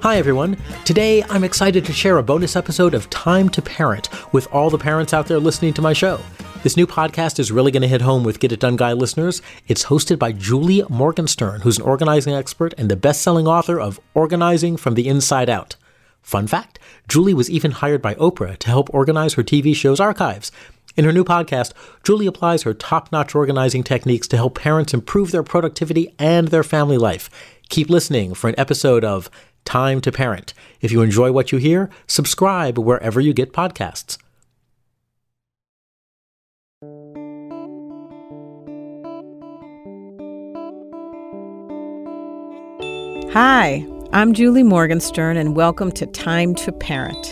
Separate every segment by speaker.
Speaker 1: Hi, everyone. Today, I'm excited to share a bonus episode of Time to Parent with all the parents out there listening to my show. This new podcast is really going to hit home with Get It Done Guy listeners. It's hosted by Julie Morgenstern, who's an organizing expert and the best selling author of Organizing from the Inside Out. Fun fact Julie was even hired by Oprah to help organize her TV show's archives. In her new podcast, Julie applies her top notch organizing techniques to help parents improve their productivity and their family life. Keep listening for an episode of Time to Parent. If you enjoy what you hear, subscribe wherever you get podcasts.
Speaker 2: Hi, I'm Julie Morgenstern, and welcome to Time to Parent,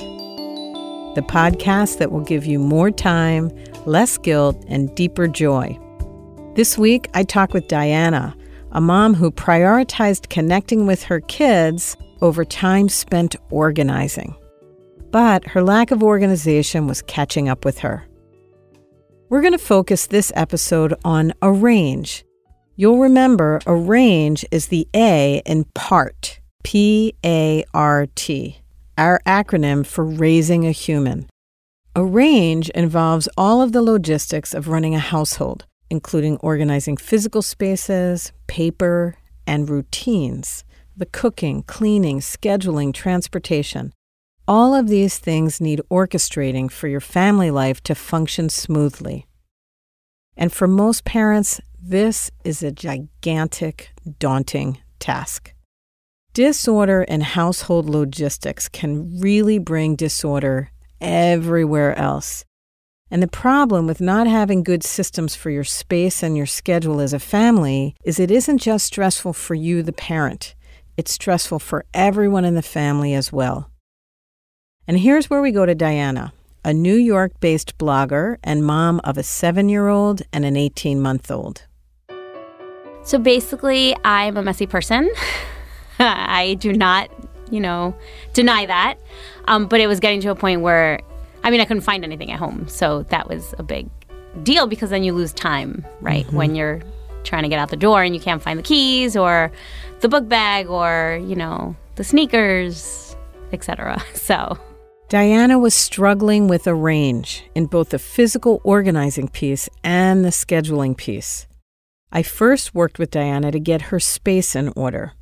Speaker 2: the podcast that will give you more time, less guilt, and deeper joy. This week, I talk with Diana, a mom who prioritized connecting with her kids over time spent organizing. But her lack of organization was catching up with her. We're going to focus this episode on arrange. You'll remember arrange is the A in PART, P A R T, our acronym for raising a human. Arrange involves all of the logistics of running a household, including organizing physical spaces, paper, and routines the cooking, cleaning, scheduling, transportation. All of these things need orchestrating for your family life to function smoothly. And for most parents, this is a gigantic, daunting task. Disorder in household logistics can really bring disorder everywhere else. And the problem with not having good systems for your space and your schedule as a family is it isn't just stressful for you, the parent. It's stressful for everyone in the family as well. And here's where we go to Diana, a New York based blogger and mom of a seven year old and an 18 month old.
Speaker 3: So basically, I'm a messy person. I do not, you know, deny that. Um, but it was getting to a point where, I mean, I couldn't find anything at home. So that was a big deal because then you lose time, right? Mm-hmm. When you're trying to get out the door and you can't find the keys or the book bag or, you know, the sneakers, etc. So,
Speaker 2: Diana was struggling with arrange in both the physical organizing piece and the scheduling piece. I first worked with Diana to get her space in order.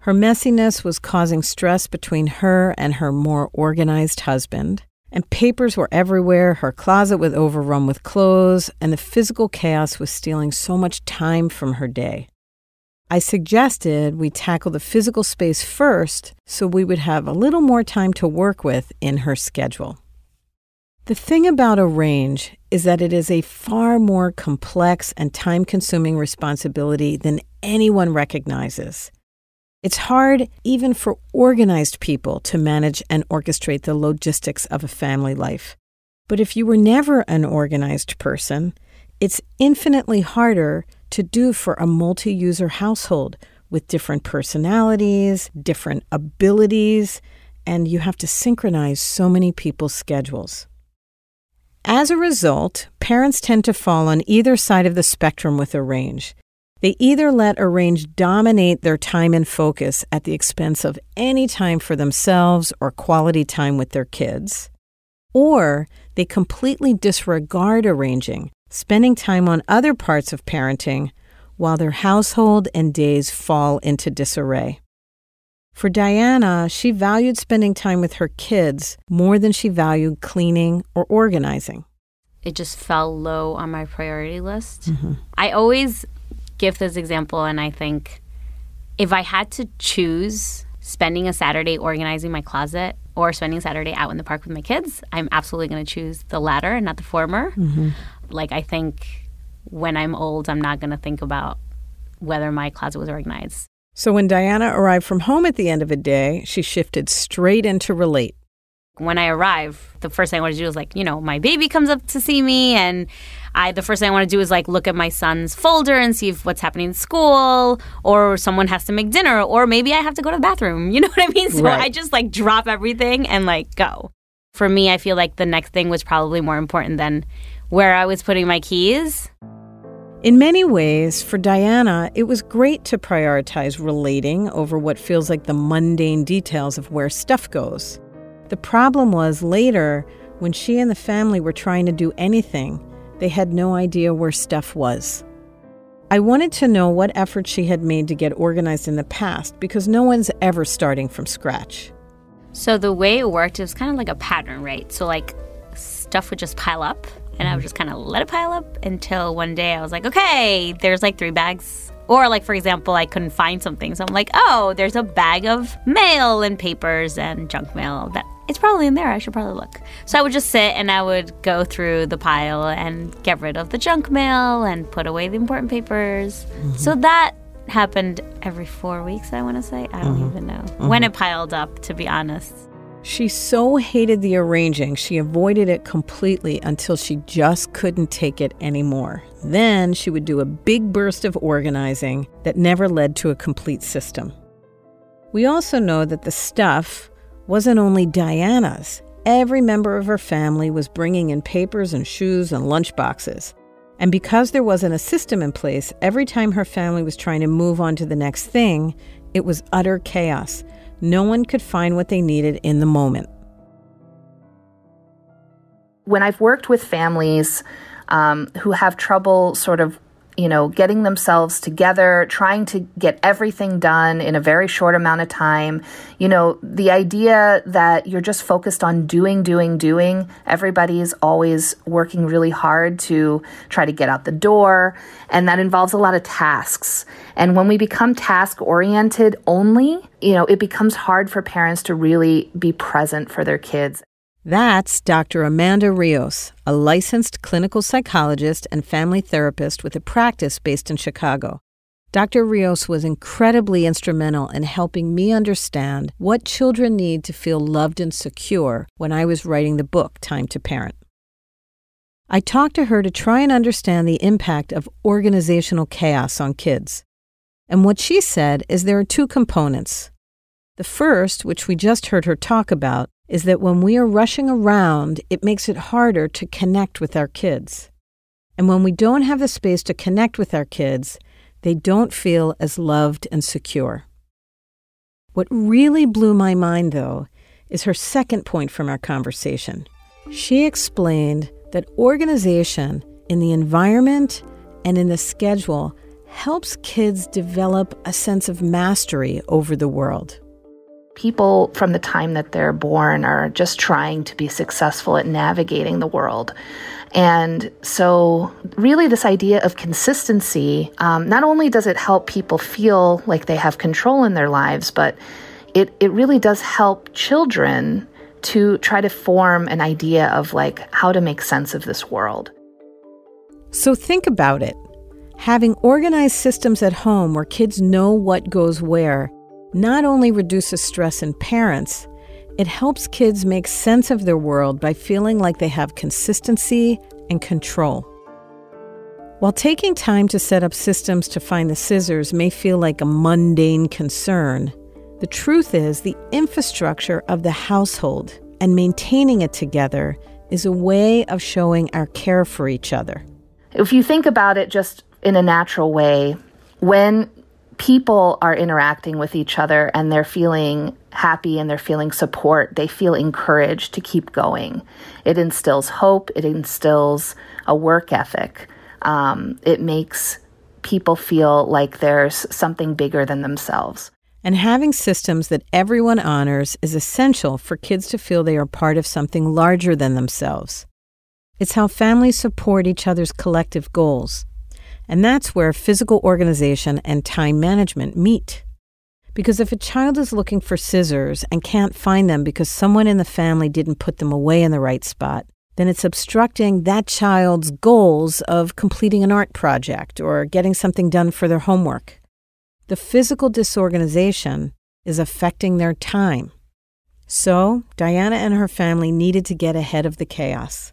Speaker 2: Her messiness was causing stress between her and her more organized husband, and papers were everywhere, her closet was overrun with clothes, and the physical chaos was stealing so much time from her day. I suggested we tackle the physical space first so we would have a little more time to work with in her schedule. The thing about arrange is that it is a far more complex and time consuming responsibility than anyone recognizes. It's hard even for organized people to manage and orchestrate the logistics of a family life. But if you were never an organized person, it's infinitely harder to do for a multi user household with different personalities, different abilities, and you have to synchronize so many people's schedules. As a result, parents tend to fall on either side of the spectrum with arrange. They either let arrange dominate their time and focus at the expense of any time for themselves or quality time with their kids, or they completely disregard arranging spending time on other parts of parenting while their household and days fall into disarray. For Diana, she valued spending time with her kids more than she valued cleaning or organizing.
Speaker 3: It just fell low on my priority list. Mm-hmm. I always give this example, and I think if I had to choose spending a Saturday organizing my closet or spending Saturday out in the park with my kids, I'm absolutely going to choose the latter and not the former. Mm-hmm. Like, I think when I'm old, I'm not going to think about whether my closet was organized.
Speaker 2: So when Diana arrived from home at the end of a day, she shifted straight into relate.
Speaker 3: When I arrive, the first thing I want to do is like, you know, my baby comes up to see me and I the first thing I want to do is like look at my son's folder and see if what's happening in school or someone has to make dinner or maybe I have to go to the bathroom. You know what I mean? So right. I just like drop everything and like go. For me, I feel like the next thing was probably more important than where I was putting my keys.
Speaker 2: In many ways, for Diana, it was great to prioritize relating over what feels like the mundane details of where stuff goes. The problem was later, when she and the family were trying to do anything, they had no idea where stuff was. I wanted to know what efforts she had made to get organized in the past because no one's ever starting from scratch.
Speaker 3: So the way it worked, it was kind of like a pattern, right? So, like, stuff would just pile up and I would mm-hmm. just kind of let it pile up until one day I was like, okay, there's like three bags. Or, like, for example, I couldn't find something. So I'm like, oh, there's a bag of mail and papers and junk mail that it's probably in there. I should probably look. So I would just sit and I would go through the pile and get rid of the junk mail and put away the important papers. Mm-hmm. So that happened every four weeks, I want to say. I don't mm-hmm. even know mm-hmm. when it piled up, to be honest.
Speaker 2: She so hated the arranging, she avoided it completely until she just couldn't take it anymore. Then she would do a big burst of organizing that never led to a complete system. We also know that the stuff wasn't only Diana's. Every member of her family was bringing in papers and shoes and lunchboxes. And because there wasn't a system in place, every time her family was trying to move on to the next thing, it was utter chaos no one could find what they needed in the moment.
Speaker 4: When I've worked with families um, who have trouble sort of you know, getting themselves together, trying to get everything done in a very short amount of time. You know, the idea that you're just focused on doing, doing, doing. Everybody's always working really hard to try to get out the door, and that involves a lot of tasks. And when we become task oriented only, you know, it becomes hard for parents to really be present for their kids.
Speaker 2: That's Dr. Amanda Rios, a licensed clinical psychologist and family therapist with a practice based in Chicago. Dr. Rios was incredibly instrumental in helping me understand what children need to feel loved and secure when I was writing the book Time to Parent. I talked to her to try and understand the impact of organizational chaos on kids. And what she said is there are two components. The first, which we just heard her talk about, is that when we are rushing around, it makes it harder to connect with our kids. And when we don't have the space to connect with our kids, they don't feel as loved and secure. What really blew my mind, though, is her second point from our conversation. She explained that organization in the environment and in the schedule helps kids develop a sense of mastery over the world
Speaker 4: people from the time that they're born are just trying to be successful at navigating the world. And so, really, this idea of consistency um, not only does it help people feel like they have control in their lives, but it, it really does help children to try to form an idea of like how to make sense of this world.
Speaker 2: So, think about it. Having organized systems at home where kids know what goes where not only reduces stress in parents, it helps kids make sense of their world by feeling like they have consistency and control. While taking time to set up systems to find the scissors may feel like a mundane concern, the truth is the infrastructure of the household and maintaining it together is a way of showing our care for each other.
Speaker 4: If you think about it just in a natural way, when people are interacting with each other and they're feeling happy and they're feeling support, they feel encouraged to keep going. It instills hope, it instills a work ethic. Um, it makes people feel like there's something bigger than themselves.
Speaker 2: And having systems that everyone honors is essential for kids to feel they are part of something larger than themselves. It's how families support each other's collective goals. And that's where physical organization and time management meet. Because if a child is looking for scissors and can't find them because someone in the family didn't put them away in the right spot, then it's obstructing that child's goals of completing an art project or getting something done for their homework. The physical disorganization is affecting their time. So, Diana and her family needed to get ahead of the chaos.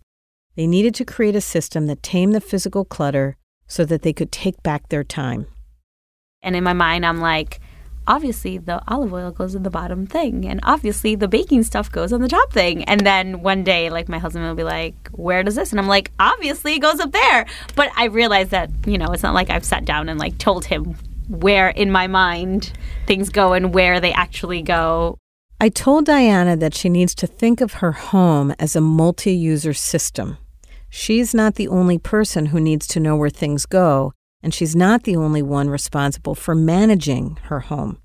Speaker 2: They needed to create a system that tamed the physical clutter so that they could take back their time.
Speaker 3: And in my mind, I'm like, obviously the olive oil goes in the bottom thing, and obviously the baking stuff goes on the top thing. And then one day, like my husband will be like, "Where does this?" And I'm like, "Obviously it goes up there." But I realize that you know it's not like I've sat down and like told him where in my mind things go and where they actually go.
Speaker 2: I told Diana that she needs to think of her home as a multi user system. She's not the only person who needs to know where things go, and she's not the only one responsible for managing her home.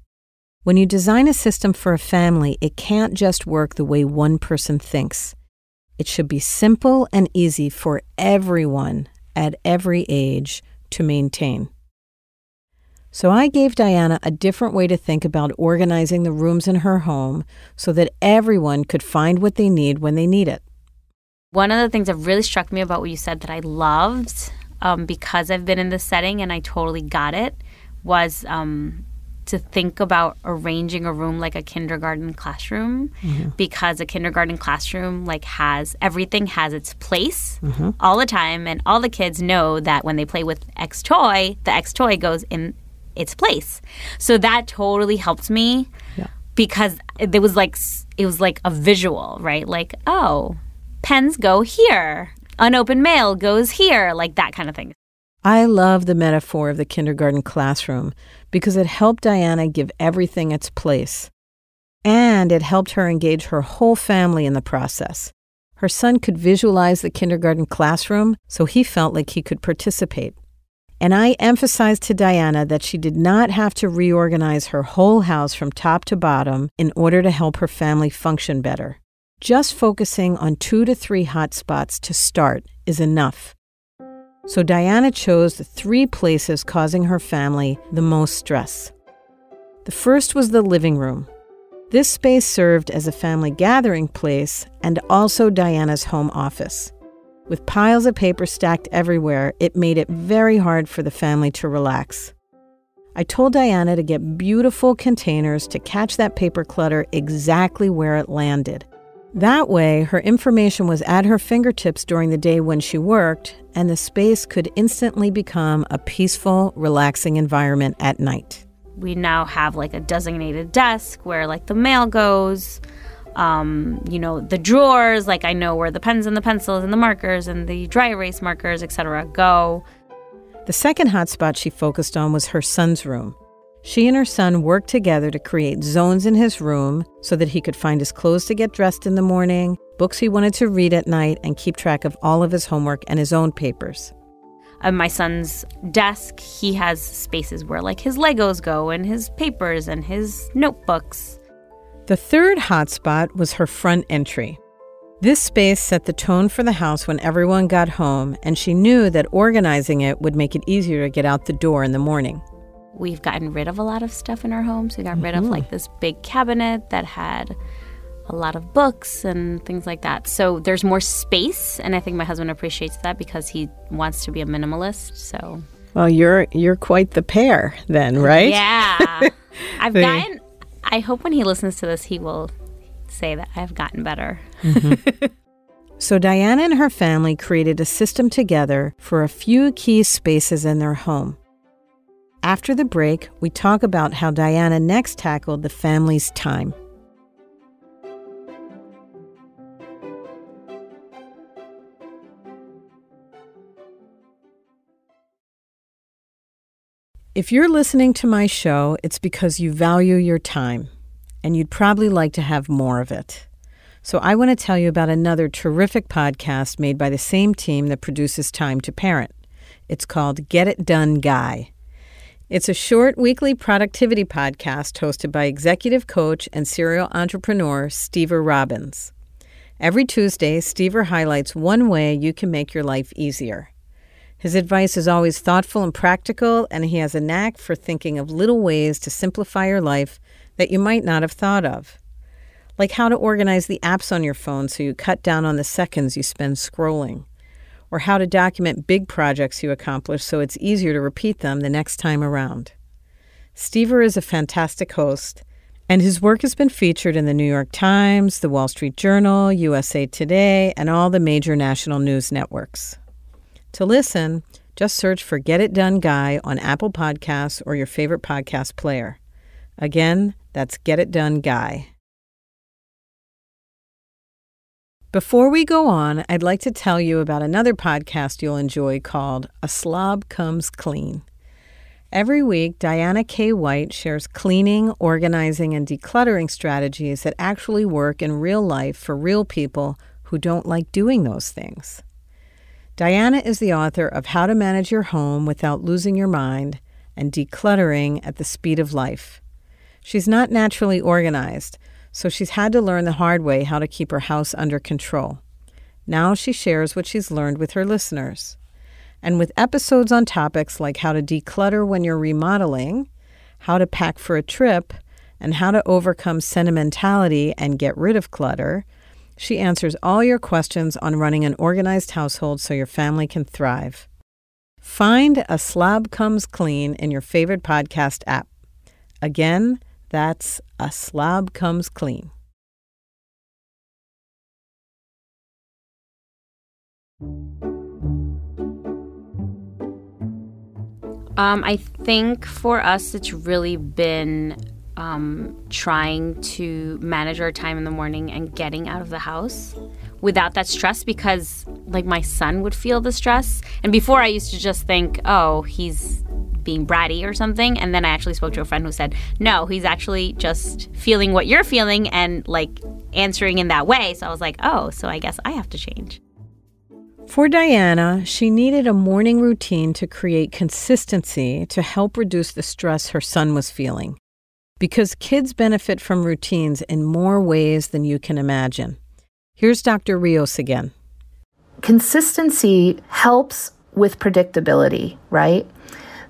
Speaker 2: When you design a system for a family, it can't just work the way one person thinks. It should be simple and easy for everyone at every age to maintain. So I gave Diana a different way to think about organizing the rooms in her home so that everyone could find what they need when they need it.
Speaker 3: One of the things that really struck me about what you said that I loved, um, because I've been in this setting and I totally got it, was um, to think about arranging a room like a kindergarten classroom mm-hmm. because a kindergarten classroom like has everything has its place mm-hmm. all the time and all the kids know that when they play with x toy the x toy goes in its place so that totally helped me yeah. because it was like it was like a visual right like oh pens go here, unopened mail goes here, like that kind of thing.
Speaker 2: I love the metaphor of the kindergarten classroom because it helped Diana give everything its place. And it helped her engage her whole family in the process. Her son could visualize the kindergarten classroom, so he felt like he could participate. And I emphasized to Diana that she did not have to reorganize her whole house from top to bottom in order to help her family function better. Just focusing on two to three hot spots to start is enough. So Diana chose the three places causing her family the most stress. The first was the living room. This space served as a family gathering place and also Diana's home office. With piles of paper stacked everywhere, it made it very hard for the family to relax. I told Diana to get beautiful containers to catch that paper clutter exactly where it landed. That way, her information was at her fingertips during the day when she worked, and the space could instantly become a peaceful, relaxing environment at night.
Speaker 3: We now have like a designated desk where like the mail goes, um, you know, the drawers, like I know where the pens and the pencils and the markers and the dry erase markers, etc., go.
Speaker 2: The second hotspot she focused on was her son's room. She and her son worked together to create zones in his room so that he could find his clothes to get dressed in the morning, books he wanted to read at night, and keep track of all of his homework and his own papers.
Speaker 3: On my son's desk, he has spaces where like his Legos go and his papers and his notebooks.
Speaker 2: The third hotspot was her front entry. This space set the tone for the house when everyone got home, and she knew that organizing it would make it easier to get out the door in the morning
Speaker 3: we've gotten rid of a lot of stuff in our homes. We got mm-hmm. rid of like mm-hmm. this big cabinet that had a lot of books and things like that. So there's more space, and I think my husband appreciates that because he wants to be a minimalist. So
Speaker 2: well, you're you're quite the pair then, right?
Speaker 3: Yeah, I've gotten. I hope when he listens to this, he will say that I've gotten better.
Speaker 2: Mm-hmm. so Diana and her family created a system together for a few key spaces in their home. After the break, we talk about how Diana next tackled the family's time. If you're listening to my show, it's because you value your time and you'd probably like to have more of it. So, I want to tell you about another terrific podcast made by the same team that produces Time to Parent. It's called Get It Done Guy. It's a short weekly productivity podcast hosted by executive coach and serial entrepreneur Stever Robbins. Every Tuesday, Stever highlights one way you can make your life easier. His advice is always thoughtful and practical, and he has a knack for thinking of little ways to simplify your life that you might not have thought of. Like how to organize the apps on your phone so you cut down on the seconds you spend scrolling, or how to document big projects you accomplish so it's easier to repeat them the next time around. Stever is a fantastic host and his work has been featured in the New York Times, the Wall Street Journal, USA Today, and all the major national news networks. To listen, just search for Get It Done Guy on Apple Podcasts or your favorite podcast player. Again, that's Get It Done Guy. Before we go on, I'd like to tell you about another podcast you'll enjoy called A Slob Comes Clean. Every week, Dana K. White shares cleaning, organizing, and decluttering strategies that actually work in real life for real people who don't like doing those things. Dana is the author of How to Manage Your Home Without Losing Your Mind and Decluttering at the Speed of Life. She's not naturally organized, so she's had to learn the hard way how to keep her house under control. Now she shares what she's learned with her listeners and with episodes on topics like how to declutter when you're remodeling, how to pack for a trip, and how to overcome sentimentality and get rid of clutter. She answers all your questions on running an organized household so your family can thrive. Find A Slob Comes Clean in your favorite podcast app. Again, that's A Slob Comes Clean.
Speaker 3: Um, I think for us, it's really been um, trying to manage our time in the morning and getting out of the house without that stress because, like, my son would feel the stress. And before, I used to just think, oh, he's being bratty or something. And then I actually spoke to a friend who said, no, he's actually just feeling what you're feeling and, like, answering in that way. So I was like, oh, so I guess I have to change.
Speaker 2: For Diana, she needed a morning routine to create consistency to help reduce the stress her son was feeling. Because kids benefit from routines in more ways than you can imagine. Here's Dr. Rios again.
Speaker 4: Consistency helps with predictability, right?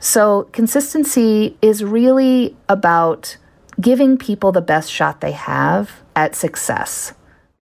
Speaker 4: So, consistency is really about giving people the best shot they have at success.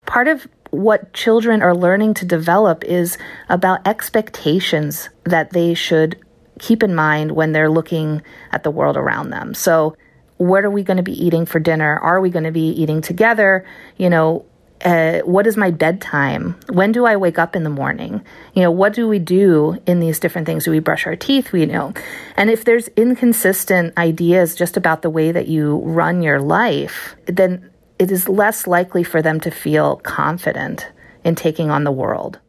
Speaker 4: Part of what children are learning to develop is about expectations that they should keep in mind when they're looking at the world around them. So, what are we going to be eating for dinner? Are we going to be eating together? You know, uh, what is my bedtime? When do I wake up in the morning? You know, what do we do in these different things? Do we brush our teeth? We know. And if there's inconsistent ideas just about the way that you run your life, then it is less likely for them to feel confident in taking on the world.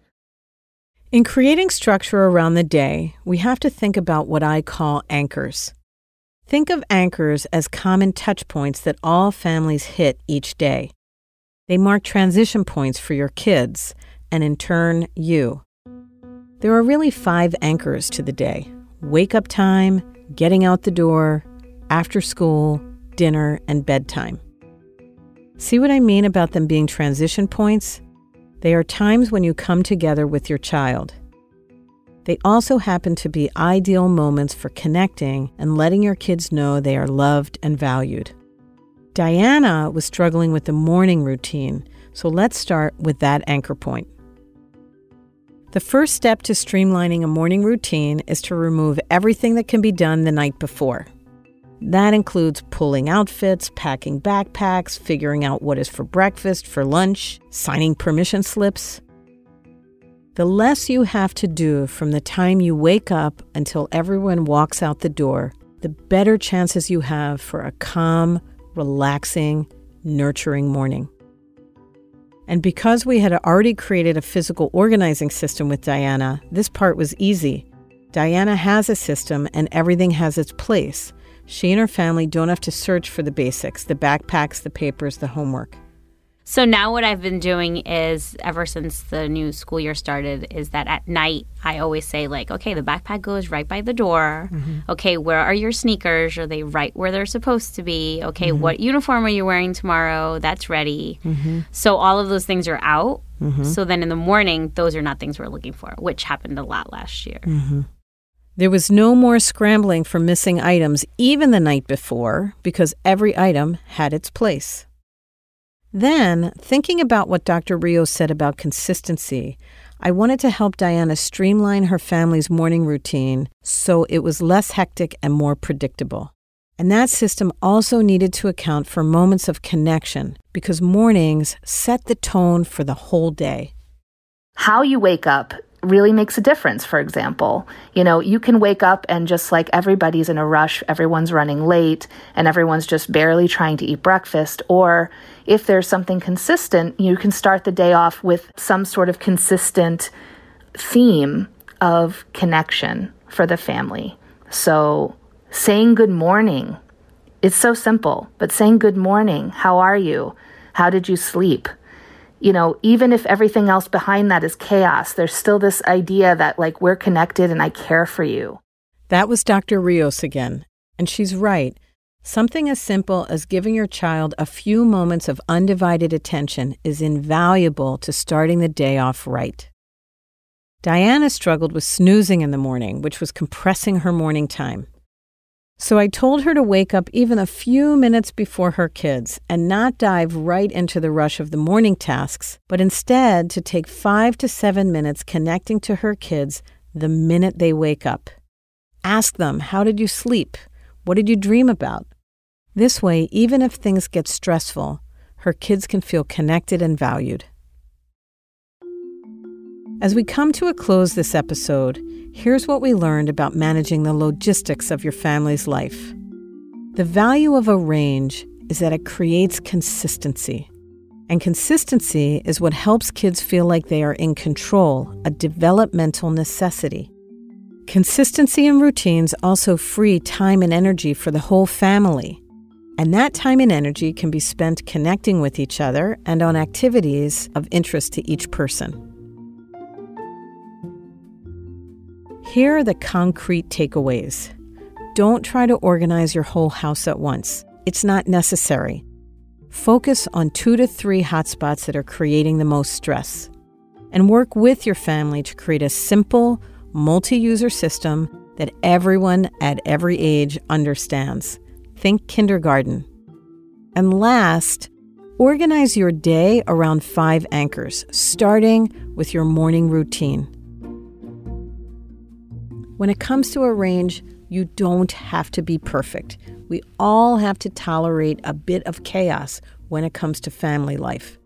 Speaker 2: In creating structure around the day, we have to think about what I call anchors. Think of anchors as common touch points that all families hit each day. They mark transition points for your kids, and in turn, you. There are really five anchors to the day wake up time, getting out the door, after school, dinner, and bedtime. See what I mean about them being transition points? They are times when you come together with your child. They also happen to be ideal moments for connecting and letting your kids know they are loved and valued. Diana was struggling with the morning routine, so let's start with that anchor point. The first step to streamlining a morning routine is to remove everything that can be done the night before. That includes pulling outfits, packing backpacks, figuring out what is for breakfast, for lunch, signing permission slips. The less you have to do from the time you wake up until everyone walks out the door, the better chances you have for a calm, relaxing, nurturing morning. And because we had already created a physical organizing system with Diana, this part was easy. Diana has a system and everything has its place. She and her family don't have to search for the basics the backpacks, the papers, the homework.
Speaker 3: So now what I've been doing is ever since the new school year started is that at night I always say like, okay, the backpack goes right by the door. Mm-hmm. Okay, where are your sneakers? Are they right where they're supposed to be? Okay, mm-hmm. what uniform are you wearing tomorrow? That's ready. Mm-hmm. So all of those things are out. Mm-hmm. So then in the morning, those are not things we're looking for, which happened a lot last year.
Speaker 2: Mm-hmm. There was no more scrambling for missing items even the night before because every item had its place. Then, thinking about what Dr. Rios said about consistency, I wanted to help Diana streamline her family's morning routine so it was less hectic and more predictable. And that system also needed to account for moments of connection because mornings set the tone for the whole day.
Speaker 4: How you wake up really makes a difference, for example. You know, you can wake up and just like everybody's in a rush, everyone's running late, and everyone's just barely trying to eat breakfast. Or if there's something consistent, you can start the day off with some sort of consistent theme of connection for the family. So saying good morning, it's so simple, but saying good morning, how are you? How did you sleep? You know, even if everything else behind that is chaos, there's still this idea that like we're connected and I care for you.
Speaker 2: That was Dr. Rios again. And she's right. Something as simple as giving your child a few moments of undivided attention is invaluable to starting the day off right. Diana struggled with snoozing in the morning, which was compressing her morning time. So I told her to wake up even a few minutes before her kids and not dive right into the rush of the morning tasks, but instead to take five to seven minutes connecting to her kids the minute they wake up. Ask them, How did you sleep? What did you dream about? This way, even if things get stressful, her kids can feel connected and valued. As we come to a close this episode, here's what we learned about managing the logistics of your family's life. The value of arrange is that it creates consistency. And consistency is what helps kids feel like they are in control, a developmental necessity. Consistency and routines also free time and energy for the whole family. And that time and energy can be spent connecting with each other and on activities of interest to each person. Here are the concrete takeaways. Don't try to organize your whole house at once. It's not necessary. Focus on two to three hotspots that are creating the most stress. And work with your family to create a simple, multi user system that everyone at every age understands. Think kindergarten. And last, organize your day around five anchors, starting with your morning routine. When it comes to arrange, you don't have to be perfect. We all have to tolerate a bit of chaos when it comes to family life.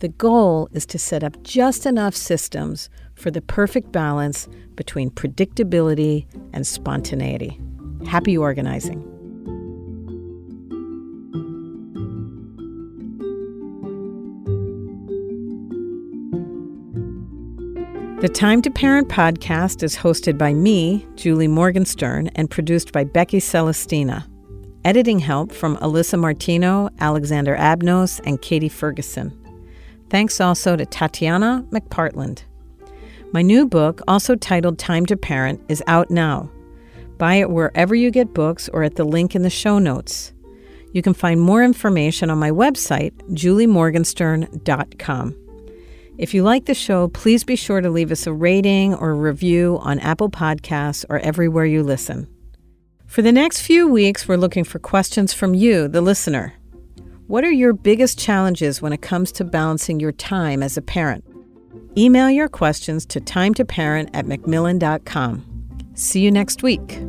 Speaker 2: The goal is to set up just enough systems for the perfect balance between predictability and spontaneity. Happy organizing. The Time to Parent podcast is hosted by me, Julie Morgenstern, and produced by Becky Celestina. Editing help from Alyssa Martino, Alexander Abnos, and Katie Ferguson. Thanks also to Tatiana McPartland. My new book, also titled Time to Parent, is out now. Buy it wherever you get books or at the link in the show notes. You can find more information on my website, juliemorgenstern.com. If you like the show, please be sure to leave us a rating or review on Apple Podcasts or everywhere you listen. For the next few weeks, we're looking for questions from you, the listener. What are your biggest challenges when it comes to balancing your time as a parent? Email your questions to timetoparent at macmillan.com. See you next week.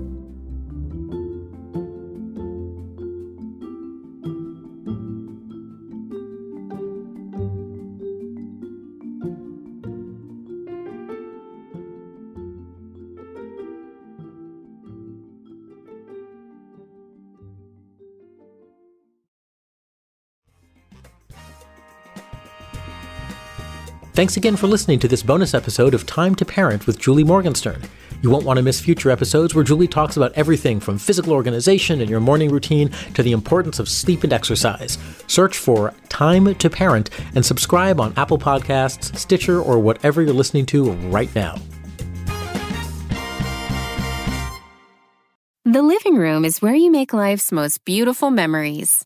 Speaker 1: Thanks again for listening to this bonus episode of Time to Parent with Julie Morgenstern. You won't want to miss future episodes where Julie talks about everything from physical organization and your morning routine to the importance of sleep and exercise. Search for Time to Parent and subscribe on Apple Podcasts, Stitcher, or whatever you're listening to right now.
Speaker 5: The living room is where you make life's most beautiful memories.